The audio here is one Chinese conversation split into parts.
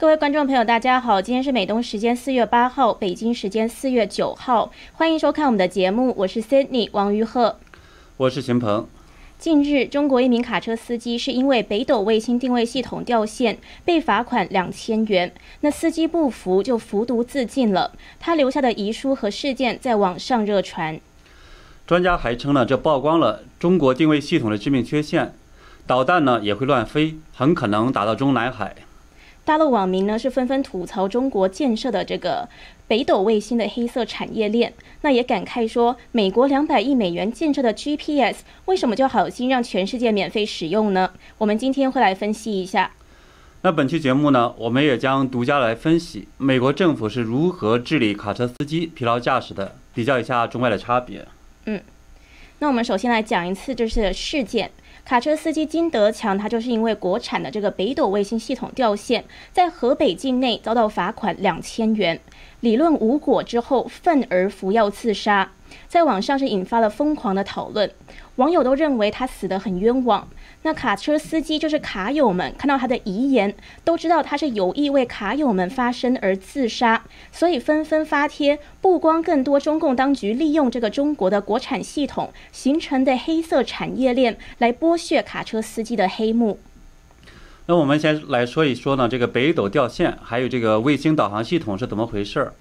各位观众朋友，大家好，今天是美东时间四月八号，北京时间四月九号，欢迎收看我们的节目，我是 Sydney 王于鹤，我是秦鹏。近日，中国一名卡车司机是因为北斗卫星定位系统掉线，被罚款两千元。那司机不服，就服毒自尽了。他留下的遗书和事件在网上热传。专家还称呢，这曝光了中国定位系统的致命缺陷，导弹呢也会乱飞，很可能打到中南海。大陆网民呢是纷纷吐槽中国建设的这个北斗卫星的黑色产业链，那也感慨说，美国两百亿美元建设的 GPS 为什么就好心让全世界免费使用呢？我们今天会来分析一下。那本期节目呢，我们也将独家来分析美国政府是如何治理卡车司机疲劳驾驶的，比较一下中外的差别。嗯，那我们首先来讲一次这是事件。卡车司机金德强，他就是因为国产的这个北斗卫星系统掉线，在河北境内遭到罚款两千元，理论无果之后，愤而服药自杀，在网上是引发了疯狂的讨论，网友都认为他死得很冤枉。那卡车司机就是卡友们看到他的遗言，都知道他是有意为卡友们发声而自杀，所以纷纷发帖，不光更多中共当局利用这个中国的国产系统形成的黑色产业链来剥削卡车司机的黑幕。那我们先来说一说呢，这个北斗掉线，还有这个卫星导航系统是怎么回事儿？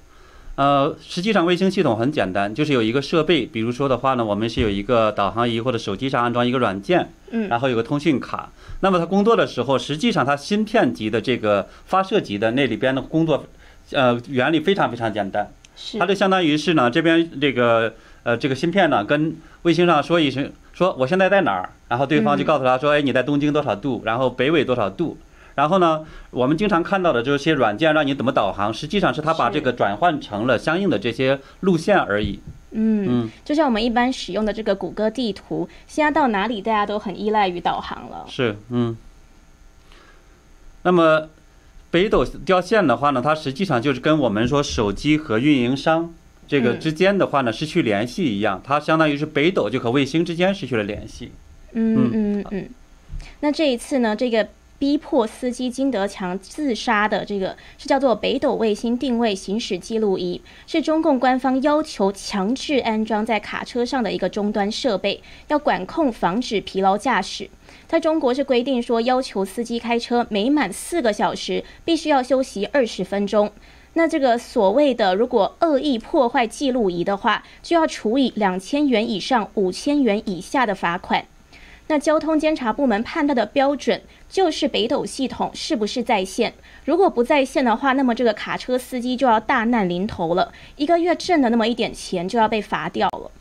呃，实际上卫星系统很简单，就是有一个设备，比如说的话呢，我们是有一个导航仪或者手机上安装一个软件，嗯，然后有个通讯卡。那么它工作的时候，实际上它芯片级的这个发射级的那里边的工作，呃，原理非常非常简单。是。它就相当于是呢，这边这个呃这个芯片呢，跟卫星上说一声，说我现在在哪儿，然后对方就告诉他说，哎，你在东京多少度，然后北纬多少度。然后呢，我们经常看到的这些软件让你怎么导航，实际上是它把这个转换成了相应的这些路线而已。嗯，就像我们一般使用的这个谷歌地图，现在到哪里大家都很依赖于导航了。是，嗯。那么北斗掉线的话呢，它实际上就是跟我们说手机和运营商这个之间的话呢失去联系一样，它相当于是北斗就和卫星之间失去了联系。嗯嗯嗯。那这一次呢，这个。逼迫司机金德强自杀的这个是叫做北斗卫星定位行驶记录仪，是中共官方要求强制安装在卡车上的一个终端设备，要管控防止疲劳驾驶。在中国是规定说，要求司机开车每满四个小时必须要休息二十分钟。那这个所谓的如果恶意破坏记录仪的话，就要处以两千元以上五千元以下的罚款。那交通监察部门判断的标准就是北斗系统是不是在线？如果不在线的话，那么这个卡车司机就要大难临头了，一个月挣的那么一点钱就要被罚掉了。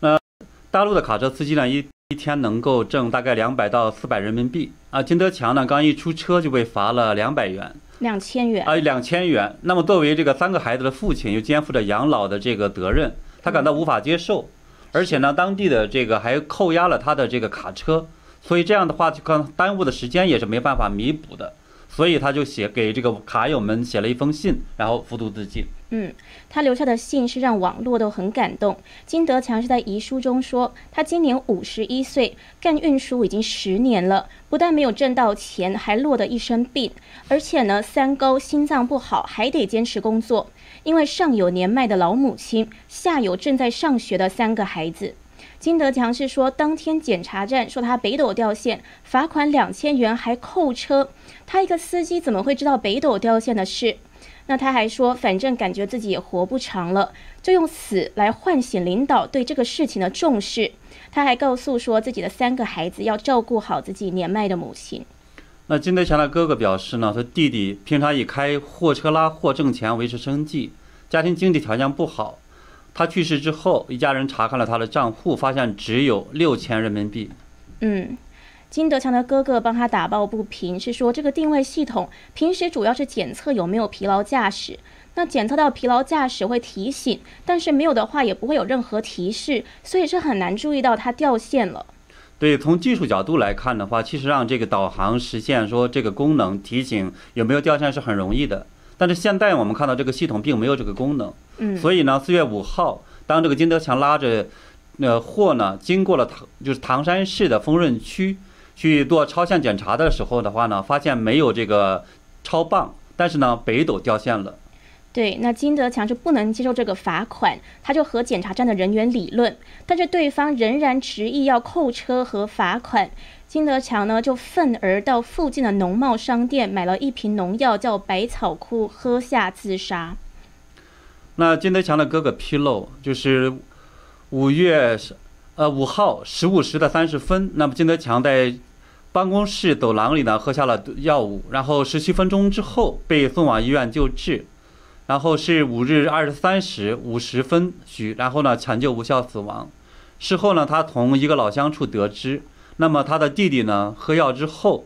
那大陆的卡车司机呢，一一天能够挣大概两百到四百人民币啊。金德强呢，刚一出车就被罚了两百元，两千元啊，两千元。那么作为这个三个孩子的父亲，又肩负着养老的这个责任，他感到无法接受。而且呢，当地的这个还扣押了他的这个卡车，所以这样的话，就可能耽误的时间也是没办法弥补的。所以他就写给这个卡友们写了一封信，然后服毒自尽。嗯，他留下的信是让网络都很感动。金德强是在遗书中说，他今年五十一岁，干运输已经十年了，不但没有挣到钱，还落得一身病，而且呢，三高，心脏不好，还得坚持工作。因为上有年迈的老母亲，下有正在上学的三个孩子。金德强是说，当天检查站说他北斗掉线，罚款两千元，还扣车。他一个司机怎么会知道北斗掉线的事？那他还说，反正感觉自己也活不长了，就用死来唤醒领导对这个事情的重视。他还告诉说自己的三个孩子要照顾好自己年迈的母亲。那金德强的哥哥表示呢，他弟弟平常以开货车拉货挣钱维持生计，家庭经济条件不好。他去世之后，一家人查看了他的账户，发现只有六千人民币。嗯，金德强的哥哥帮他打抱不平，是说这个定位系统平时主要是检测有没有疲劳驾驶，那检测到疲劳驾驶会提醒，但是没有的话也不会有任何提示，所以是很难注意到它掉线了。对，从技术角度来看的话，其实让这个导航实现说这个功能提醒有没有掉线是很容易的。但是现在我们看到这个系统并没有这个功能，嗯，所以呢，四月五号，当这个金德强拉着，呃货呢，经过了唐就是唐山市的丰润区去做超线检查的时候的话呢，发现没有这个超磅，但是呢，北斗掉线了。对，那金德强是不能接受这个罚款，他就和检查站的人员理论，但是对方仍然执意要扣车和罚款。金德强呢就愤而到附近的农贸商店买了一瓶农药，叫百草枯，喝下自杀。那金德强的哥哥披露，就是五月呃五号十五时的三十分，那么金德强在办公室走廊里呢喝下了药物，然后十七分钟之后被送往医院救治。然后是五日二十三时五十分许，然后呢抢救无效死亡。事后呢，他从一个老乡处得知，那么他的弟弟呢喝药之后，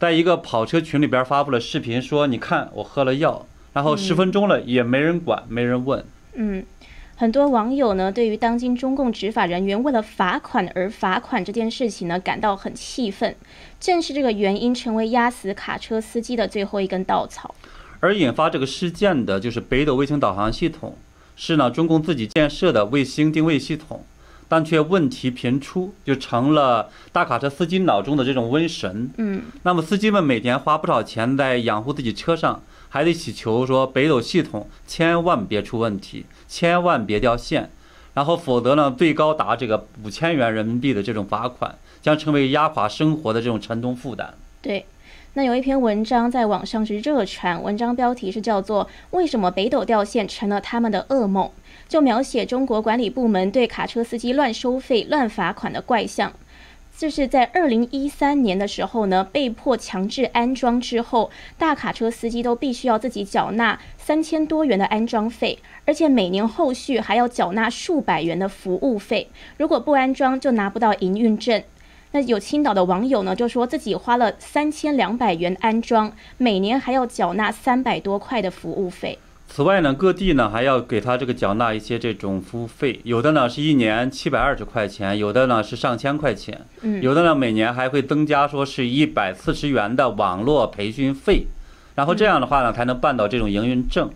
在一个跑车群里边发布了视频，说你看我喝了药，然后十分钟了也没人管，没人问。嗯，很多网友呢对于当今中共执法人员为了罚款而罚款这件事情呢感到很气愤，正是这个原因成为压死卡车司机的最后一根稻草。而引发这个事件的就是北斗卫星导航系统，是呢中共自己建设的卫星定位系统，但却问题频出，就成了大卡车司机脑中的这种瘟神。嗯，那么司机们每年花不少钱在养护自己车上，还得祈求说北斗系统千万别出问题，千万别掉线，然后否则呢最高达这个五千元人民币的这种罚款，将成为压垮生活的这种沉重负担。对。那有一篇文章在网上是热传，文章标题是叫做《为什么北斗掉线成了他们的噩梦》，就描写中国管理部门对卡车司机乱收费、乱罚款的怪象。就是在二零一三年的时候呢，被迫强制安装之后，大卡车司机都必须要自己缴纳三千多元的安装费，而且每年后续还要缴纳数百元的服务费。如果不安装，就拿不到营运证。那有青岛的网友呢，就说自己花了三千两百元安装，每年还要缴纳三百多块的服务费。此外呢，各地呢还要给他这个缴纳一些这种服务费，有的呢是一年七百二十块钱，有的呢是上千块钱，嗯，有的呢每年还会增加，说是一百四十元的网络培训费，然后这样的话呢才能办到这种营运证。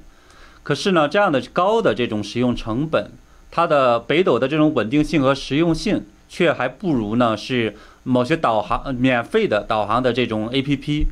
可是呢，这样的高的这种使用成本，它的北斗的这种稳定性和实用性。却还不如呢，是某些导航免费的导航的这种 APP，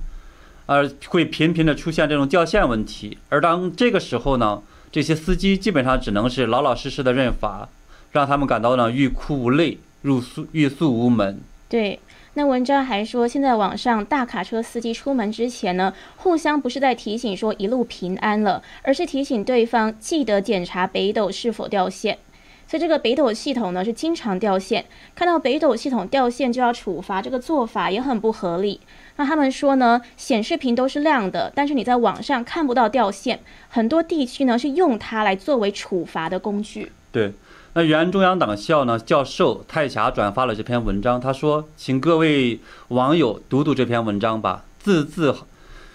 而，会频频的出现这种掉线问题。而当这个时候呢，这些司机基本上只能是老老实实的认罚，让他们感到呢欲哭无泪，入宿欲诉无门。对，那文章还说，现在网上大卡车司机出门之前呢，互相不是在提醒说一路平安了，而是提醒对方记得检查北斗是否掉线。所以这个北斗系统呢是经常掉线，看到北斗系统掉线就要处罚，这个做法也很不合理。那他们说呢，显示屏都是亮的，但是你在网上看不到掉线，很多地区呢是用它来作为处罚的工具。对，那原中央党校呢教授泰霞转发了这篇文章，他说：“请各位网友读读这篇文章吧，字字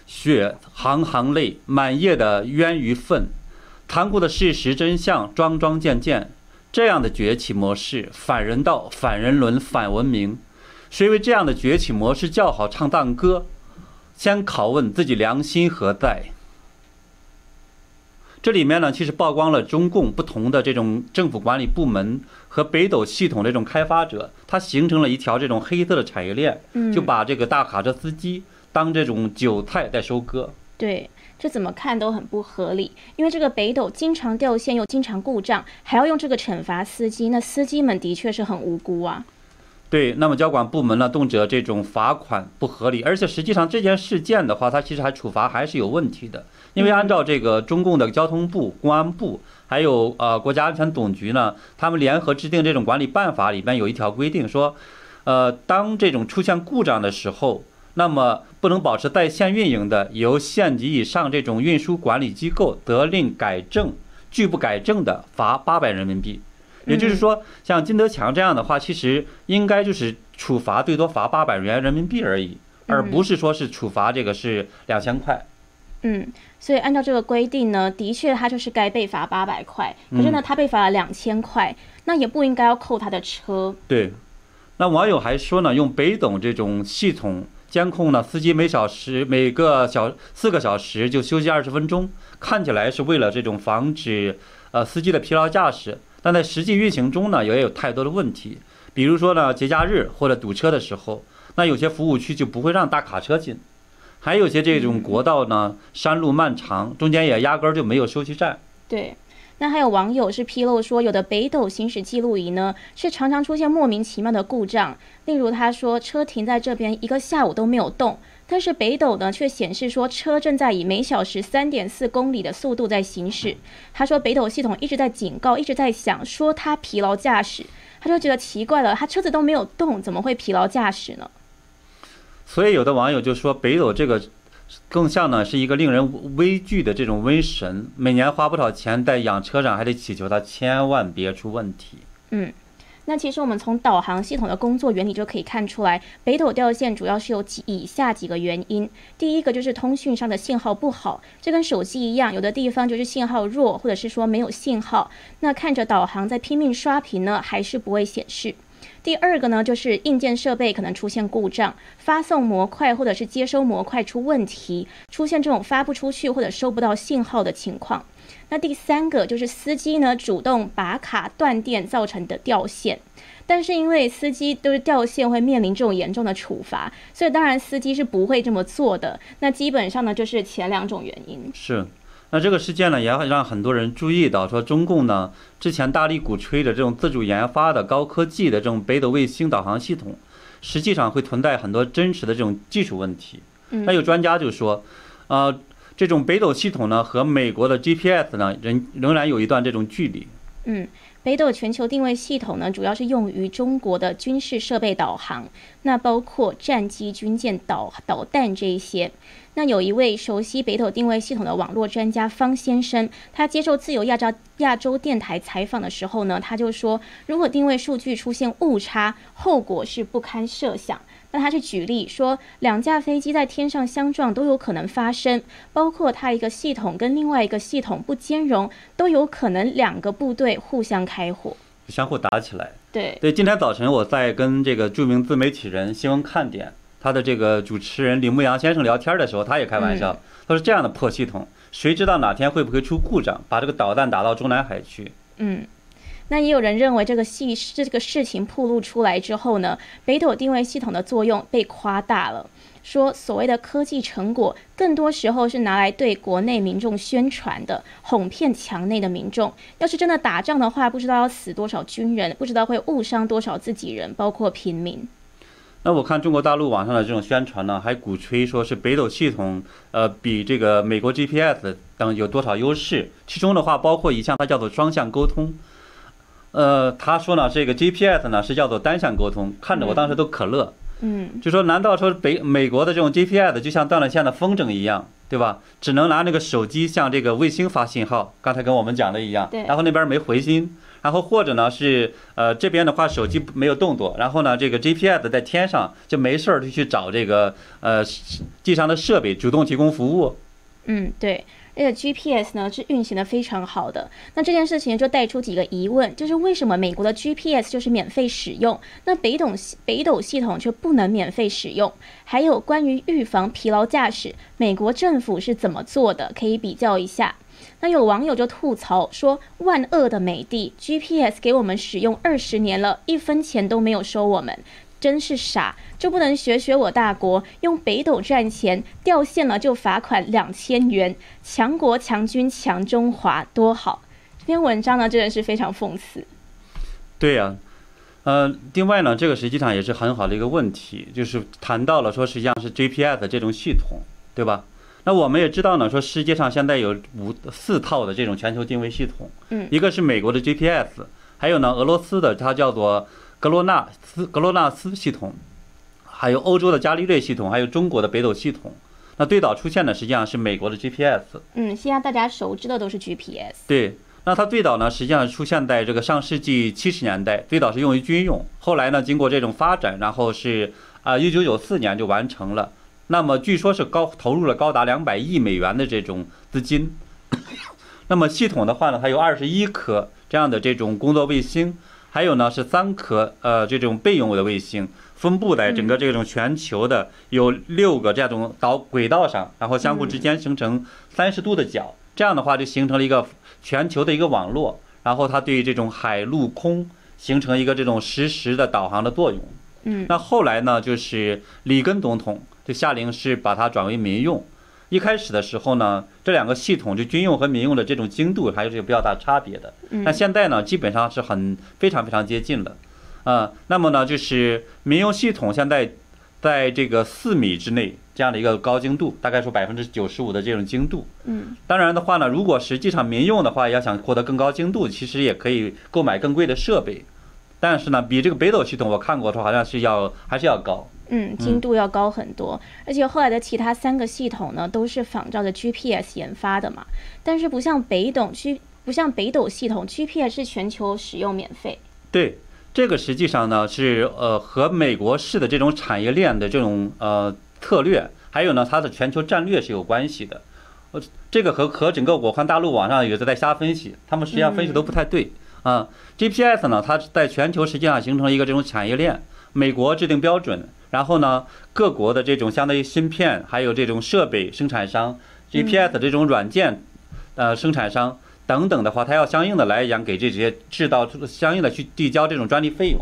血，行行泪，满页的冤与愤，残酷的事实真相，桩桩件件。”这样的崛起模式，反人道、反人伦、反文明，谁为这样的崛起模式叫好、唱赞歌？先拷问自己良心何在？这里面呢，其实曝光了中共不同的这种政府管理部门和北斗系统这种开发者，它形成了一条这种黑色的产业链，就把这个大卡车司机当这种韭菜在收割。对。这怎么看都很不合理，因为这个北斗经常掉线又经常故障，还要用这个惩罚司机，那司机们的确是很无辜啊。对，那么交管部门呢，动辄这种罚款不合理，而且实际上这件事件的话，它其实还处罚还是有问题的，因为按照这个中共的交通部、公安部还有呃国家安全总局呢，他们联合制定这种管理办法里边有一条规定说，呃，当这种出现故障的时候。那么不能保持在线运营的，由县级以上这种运输管理机构责令改正，拒不改正的，罚八百人民币。也就是说，像金德强这样的话，其实应该就是处罚最多罚八百元人民币而已，而不是说是处罚这个是两千块。嗯，所以按照这个规定呢，的确他就是该被罚八百块。可是呢，他被罚了两千块，那也不应该要扣他的车。对，那网友还说呢，用北斗这种系统。监控呢，司机每小时每个小四个小时就休息二十分钟，看起来是为了这种防止呃司机的疲劳驾驶，但在实际运行中呢，也有太多的问题。比如说呢，节假日或者堵车的时候，那有些服务区就不会让大卡车进，还有些这种国道呢，山路漫长，中间也压根儿就没有休息站。对。那还有网友是披露说，有的北斗行驶记录仪呢，是常常出现莫名其妙的故障。例如，他说车停在这边一个下午都没有动，但是北斗呢却显示说车正在以每小时三点四公里的速度在行驶。他说北斗系统一直在警告，一直在响，说他疲劳驾驶。他就觉得奇怪了，他车子都没有动，怎么会疲劳驾驶呢？所以有的网友就说，北斗这个。更像呢是一个令人畏惧的这种瘟神，每年花不少钱在养车上，还得祈求它千万别出问题。嗯，那其实我们从导航系统的工作原理就可以看出来，北斗掉线主要是有几以下几个原因。第一个就是通讯上的信号不好，这跟手机一样，有的地方就是信号弱，或者是说没有信号，那看着导航在拼命刷屏呢，还是不会显示。第二个呢，就是硬件设备可能出现故障，发送模块或者是接收模块出问题，出现这种发不出去或者收不到信号的情况。那第三个就是司机呢主动拔卡断电造成的掉线，但是因为司机都是掉线会面临这种严重的处罚，所以当然司机是不会这么做的。那基本上呢就是前两种原因是。那这个事件呢，也让很多人注意到，说中共呢之前大力鼓吹的这种自主研发的高科技的这种北斗卫星导航系统，实际上会存在很多真实的这种技术问题。那有专家就说，呃，这种北斗系统呢和美国的 GPS 呢仍仍然有一段这种距离。嗯。北斗全球定位系统呢，主要是用于中国的军事设备导航，那包括战机、军舰、导导弹这一些。那有一位熟悉北斗定位系统的网络专家方先生，他接受自由亚洲亚洲电台采访的时候呢，他就说，如果定位数据出现误差，后果是不堪设想。那他去举例说，两架飞机在天上相撞都有可能发生，包括它一个系统跟另外一个系统不兼容，都有可能两个部队互相开火，相互打起来。对对，今天早晨我在跟这个著名自媒体人新闻看点他的这个主持人李牧阳先生聊天的时候，他也开玩笑，他说这样的破系统，谁知道哪天会不会出故障，把这个导弹打到中南海去？嗯。那也有人认为，这个戏这个事情暴露出来之后呢，北斗定位系统的作用被夸大了，说所谓的科技成果，更多时候是拿来对国内民众宣传的，哄骗墙内的民众。要是真的打仗的话，不知道要死多少军人，不知道会误伤多少自己人，包括平民。那我看中国大陆网上的这种宣传呢，还鼓吹说是北斗系统，呃，比这个美国 GPS 等有多少优势，其中的话包括一项，它叫做双向沟通。呃，他说呢，这个 GPS 呢是叫做单向沟通，看着我当时都可乐。嗯，就说难道说北美国的这种 GPS 就像断了线的风筝一样，对吧？只能拿那个手机向这个卫星发信号，刚才跟我们讲的一样。对。然后那边没回音，然后或者呢是呃这边的话手机没有动作，然后呢这个 GPS 在天上就没事儿就去找这个呃地上的设备，主动提供服务。嗯，对。这个 GPS 呢是运行的非常好的，那这件事情就带出几个疑问，就是为什么美国的 GPS 就是免费使用，那北斗北斗系统却不能免费使用？还有关于预防疲劳驾驶，美国政府是怎么做的？可以比较一下。那有网友就吐槽说，万恶的美帝 GPS 给我们使用二十年了，一分钱都没有收我们。真是傻，就不能学学我大国，用北斗赚钱，掉线了就罚款两千元，强国强军强中华，多好！这篇文章呢，真的是非常讽刺。对呀，呃，另外呢，这个实际上也是很好的一个问题，就是谈到了说，实际上是 GPS 这种系统，对吧？那我们也知道呢，说世界上现在有五四套的这种全球定位系统，嗯，一个是美国的 GPS，还有呢，俄罗斯的，它叫做。格罗纳斯格罗纳斯系统，还有欧洲的伽利略系统，还有中国的北斗系统。那最早出现的实际上是美国的 GPS。嗯，现在大家熟知的都是 GPS。对，那它最早呢，实际上出现在这个上世纪七十年代，最早是用于军用。后来呢，经过这种发展，然后是啊，一九九四年就完成了。那么据说是高投入了高达两百亿美元的这种资金。那么系统的话呢，它有二十一颗这样的这种工作卫星。还有呢，是三颗呃这种备用的卫星，分布在整个这种全球的有六个这种导轨道上，然后相互之间形成三十度的角，这样的话就形成了一个全球的一个网络，然后它对于这种海陆空形成一个这种实时的导航的作用。嗯，那后来呢，就是里根总统。就下令是把它转为民用。一开始的时候呢，这两个系统就军用和民用的这种精度还是有比较大差别的。那现在呢，基本上是很非常非常接近了。啊，那么呢，就是民用系统现在在这个四米之内这样的一个高精度，大概说百分之九十五的这种精度。嗯，当然的话呢，如果实际上民用的话，要想获得更高精度，其实也可以购买更贵的设备。但是呢，比这个北斗系统我看过说好像是要还是要高。嗯，精度要高很多，而且后来的其他三个系统呢，都是仿照着 GPS 研发的嘛。但是不像北斗 G，不像北斗系统，GPS 是全球使用免费。对，这个实际上呢是呃和美国式的这种产业链的这种呃策略，还有呢它的全球战略是有关系的。呃，这个和和整个我看大陆网上有的在瞎分析，他们实际上分析都不太对啊。GPS 呢，它在全球实际上形成了一个这种产业链，美国制定标准。然后呢，各国的这种相当于芯片，还有这种设备生产商，GPS 这种软件，呃，生产商等等的话，它要相应的来讲给这些制造相应的去递交这种专利费用。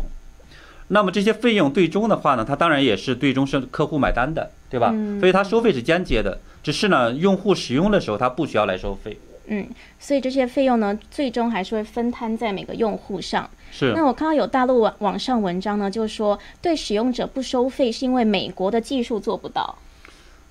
那么这些费用最终的话呢，它当然也是最终是客户买单的，对吧？所以它收费是间接的，只是呢，用户使用的时候它不需要来收费。嗯，所以这些费用呢，最终还是会分摊在每个用户上。是。那我看到有大陆网网上文章呢，就是说对使用者不收费，是因为美国的技术做不到。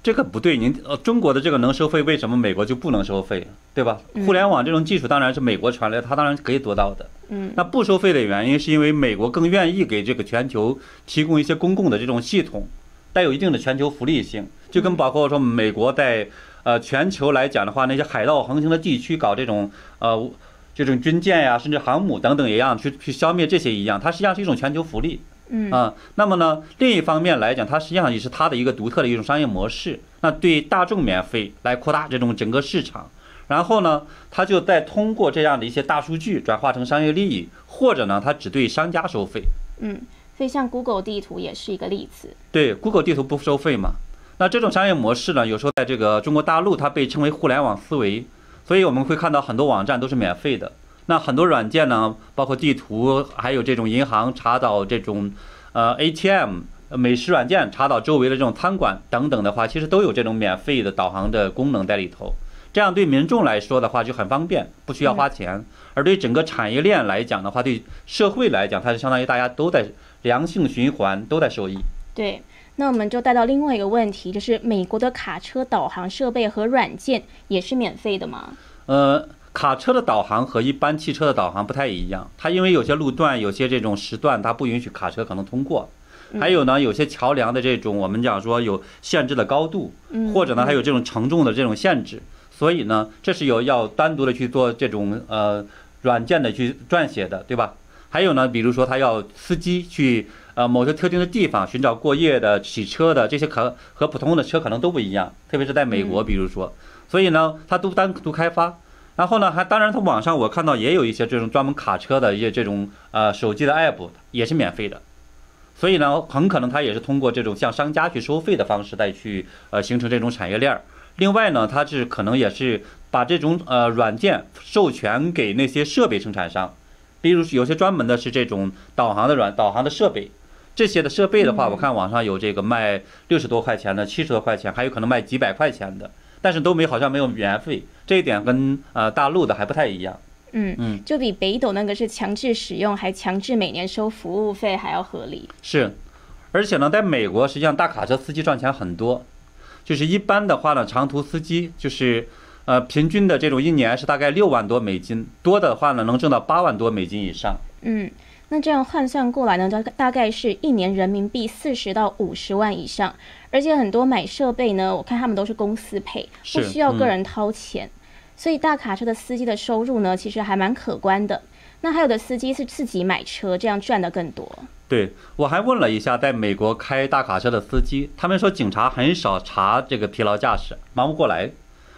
这个不对，您呃，中国的这个能收费，为什么美国就不能收费？对吧？互联网这种技术当然是美国传来，它当然可以做到的。嗯。那不收费的原因是因为美国更愿意给这个全球提供一些公共的这种系统，带有一定的全球福利性，就跟包括说美国在。呃，全球来讲的话，那些海盗横行的地区搞这种呃，这种军舰呀，甚至航母等等一样，去去消灭这些一样，它实际上是一种全球福利。嗯啊，那么呢，另一方面来讲，它实际上也是它的一个独特的一种商业模式。那对大众免费来扩大这种整个市场，然后呢，它就再通过这样的一些大数据转化成商业利益，或者呢，它只对商家收费。嗯，所以像 Google 地图也是一个例子。对，Google 地图不收费嘛？那这种商业模式呢，有时候在这个中国大陆，它被称为互联网思维，所以我们会看到很多网站都是免费的。那很多软件呢，包括地图，还有这种银行查找这种，呃 ATM、美食软件查找周围的这种餐馆等等的话，其实都有这种免费的导航的功能在里头。这样对民众来说的话就很方便，不需要花钱。而对整个产业链来讲的话，对社会来讲，它是相当于大家都在良性循环，都在受益。对。那我们就带到另外一个问题，就是美国的卡车导航设备和软件也是免费的吗？呃，卡车的导航和一般汽车的导航不太一样，它因为有些路段、有些这种时段，它不允许卡车可能通过。还有呢，有些桥梁的这种我们讲说有限制的高度，或者呢还有这种承重的这种限制，所以呢这是有要单独的去做这种呃软件的去撰写的，对吧？还有呢，比如说他要司机去。呃，某些特定的地方寻找过夜的、洗车的这些，可和普通的车可能都不一样，特别是在美国，比如说，所以呢，它都单独开发。然后呢，还当然，它网上我看到也有一些这种专门卡车的一些这种呃手机的 app 也是免费的。所以呢，很可能它也是通过这种向商家去收费的方式再去呃形成这种产业链儿。另外呢，它是可能也是把这种呃软件授权给那些设备生产商，比如有些专门的是这种导航的软导航的设备。这些的设备的话，我看网上有这个卖六十多块钱的，七十多块钱，还有可能卖几百块钱的，但是都没好像没有免费，这一点跟呃大陆的还不太一样。嗯嗯，就比北斗那个是强制使用，还强制每年收服务费还要合理。是，而且呢，在美国实际上大卡车司机赚钱很多，就是一般的话呢，长途司机就是呃平均的这种一年是大概六万多美金，多的话呢能挣到八万多美金以上。嗯。那这样换算过来呢，大大概是一年人民币四十到五十万以上，而且很多买设备呢，我看他们都是公司配，不需要个人掏钱，所以大卡车的司机的收入呢，其实还蛮可观的。那还有的司机是自己买车，这样赚的更多。对我还问了一下，在美国开大卡车的司机，他们说警察很少查这个疲劳驾驶，忙不过来，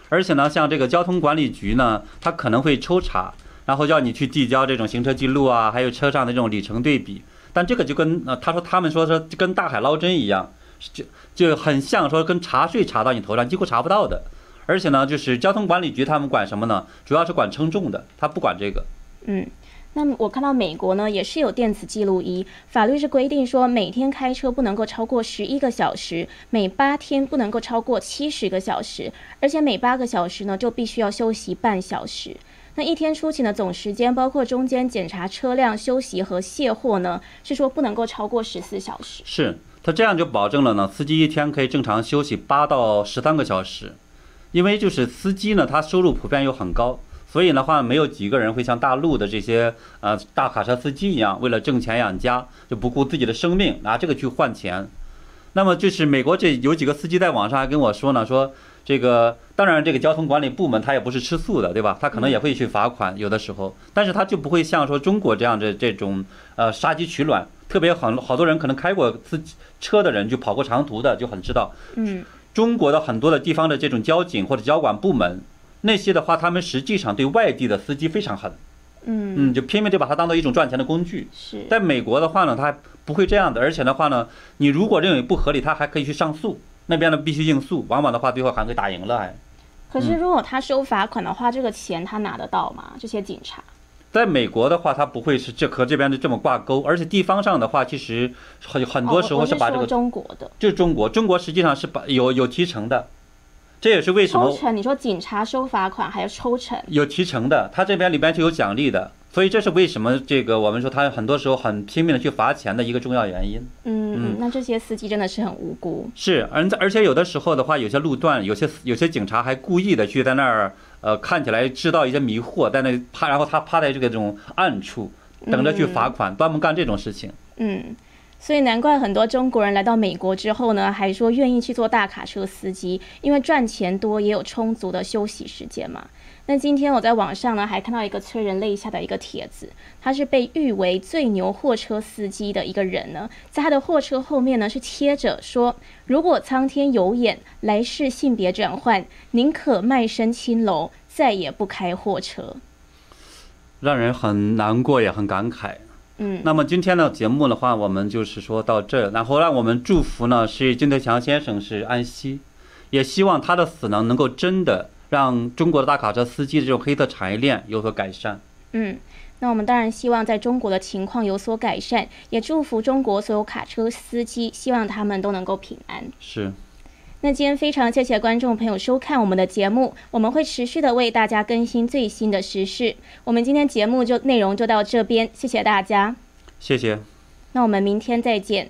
而且呢，像这个交通管理局呢，他可能会抽查。然后要你去递交这种行车记录啊，还有车上的这种里程对比，但这个就跟呃，他说他们说是跟大海捞针一样，就就很像说跟查税查到你头上，几乎查不到的。而且呢，就是交通管理局他们管什么呢？主要是管称重的，他不管这个。嗯，那么我看到美国呢也是有电子记录仪，法律是规定说每天开车不能够超过十一个小时，每八天不能够超过七十个小时，而且每八个小时呢就必须要休息半小时。那一天出勤的总时间，包括中间检查车辆、休息和卸货呢，是说不能够超过十四小时。是他这样就保证了呢，司机一天可以正常休息八到十三个小时，因为就是司机呢，他收入普遍又很高。所以的话，没有几个人会像大陆的这些呃大卡车司机一样，为了挣钱养家，就不顾自己的生命拿这个去换钱。那么就是美国这有几个司机在网上还跟我说呢，说这个当然这个交通管理部门他也不是吃素的，对吧？他可能也会去罚款，有的时候，但是他就不会像说中国这样的这种呃杀鸡取卵，特别很好多人可能开过司车的人就跑过长途的就很知道，嗯，中国的很多的地方的这种交警或者交管部门。那些的话，他们实际上对外地的司机非常狠，嗯嗯，就拼命就把它当做一种赚钱的工具。是在美国的话呢，他不会这样的，而且的话呢，你如果认为不合理，他还可以去上诉，那边呢必须应诉，往往的话最后还会打赢了还。可是如果他收罚款的话，这个钱他拿得到吗？这些警察？在美国的话，他不会是这和这边的这么挂钩，而且地方上的话，其实很很多时候是把这个中国的，就是中国，中国实际上是把有有提成的。这也是为什么抽成？你说警察收罚款还要抽成？有提成的，他这边里边是有奖励的，所以这是为什么这个我们说他很多时候很拼命的去罚钱的一个重要原因。嗯嗯，那这些司机真的是很无辜。是，而而且有的时候的话，有些路段，有些有些警察还故意的去在那儿，呃，看起来制造一些迷惑，在那趴，然后他趴在这个这种暗处，等着去罚款，专门干这种事情。嗯。所以难怪很多中国人来到美国之后呢，还说愿意去做大卡车司机，因为赚钱多，也有充足的休息时间嘛。那今天我在网上呢，还看到一个催人泪下的一个帖子，他是被誉为最牛货车司机的一个人呢，在他的货车后面呢是贴着说：“如果苍天有眼，来世性别转换，宁可卖身青楼，再也不开货车。”让人很难过，也很感慨。嗯，那么今天的节目的话，我们就是说到这，然后让我们祝福呢，是金德强先生是安息，也希望他的死呢，能够真的让中国的大卡车司机的这种黑色产业链有所改善。嗯，那我们当然希望在中国的情况有所改善，也祝福中国所有卡车司机，希望他们都能够平安。是。那今天非常谢谢观众朋友收看我们的节目，我们会持续的为大家更新最新的时事。我们今天节目就内容就到这边，谢谢大家，谢谢。那我们明天再见。